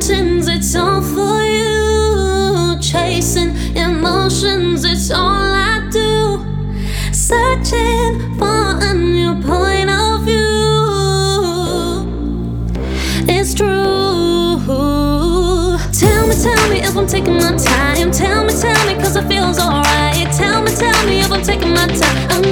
mountains, it's all for you. Chasing emotions, it's all I do. Searching for a new point of view. It's true. Tell me, tell me if I'm taking my time. Tell me, tell me, cause it feels alright. Tell me, tell me if I'm taking my time. I'm